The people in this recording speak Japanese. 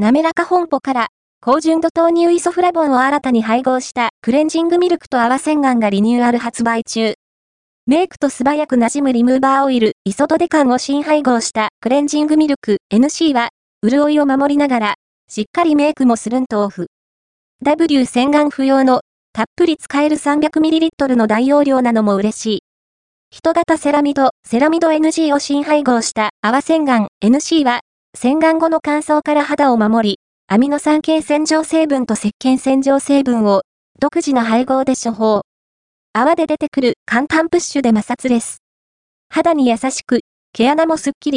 滑らか本舗から、高純度豆乳イソフラボンを新たに配合したクレンジングミルクと泡洗顔がリニューアル発売中。メイクと素早く馴染むリムーバーオイル、イソドデカンを新配合したクレンジングミルク NC は、潤いを守りながら、しっかりメイクもするんとオフ。W 洗顔不要の、たっぷり使える 300ml の大容量なのも嬉しい。人型セラミド、セラミド NG を新配合した泡洗顔 NC は、洗顔後の乾燥から肌を守り、アミノ酸系洗浄成分と石鹸洗浄成分を独自の配合で処方。泡で出てくる簡単プッシュで摩擦です。肌に優しく、毛穴もすっきり、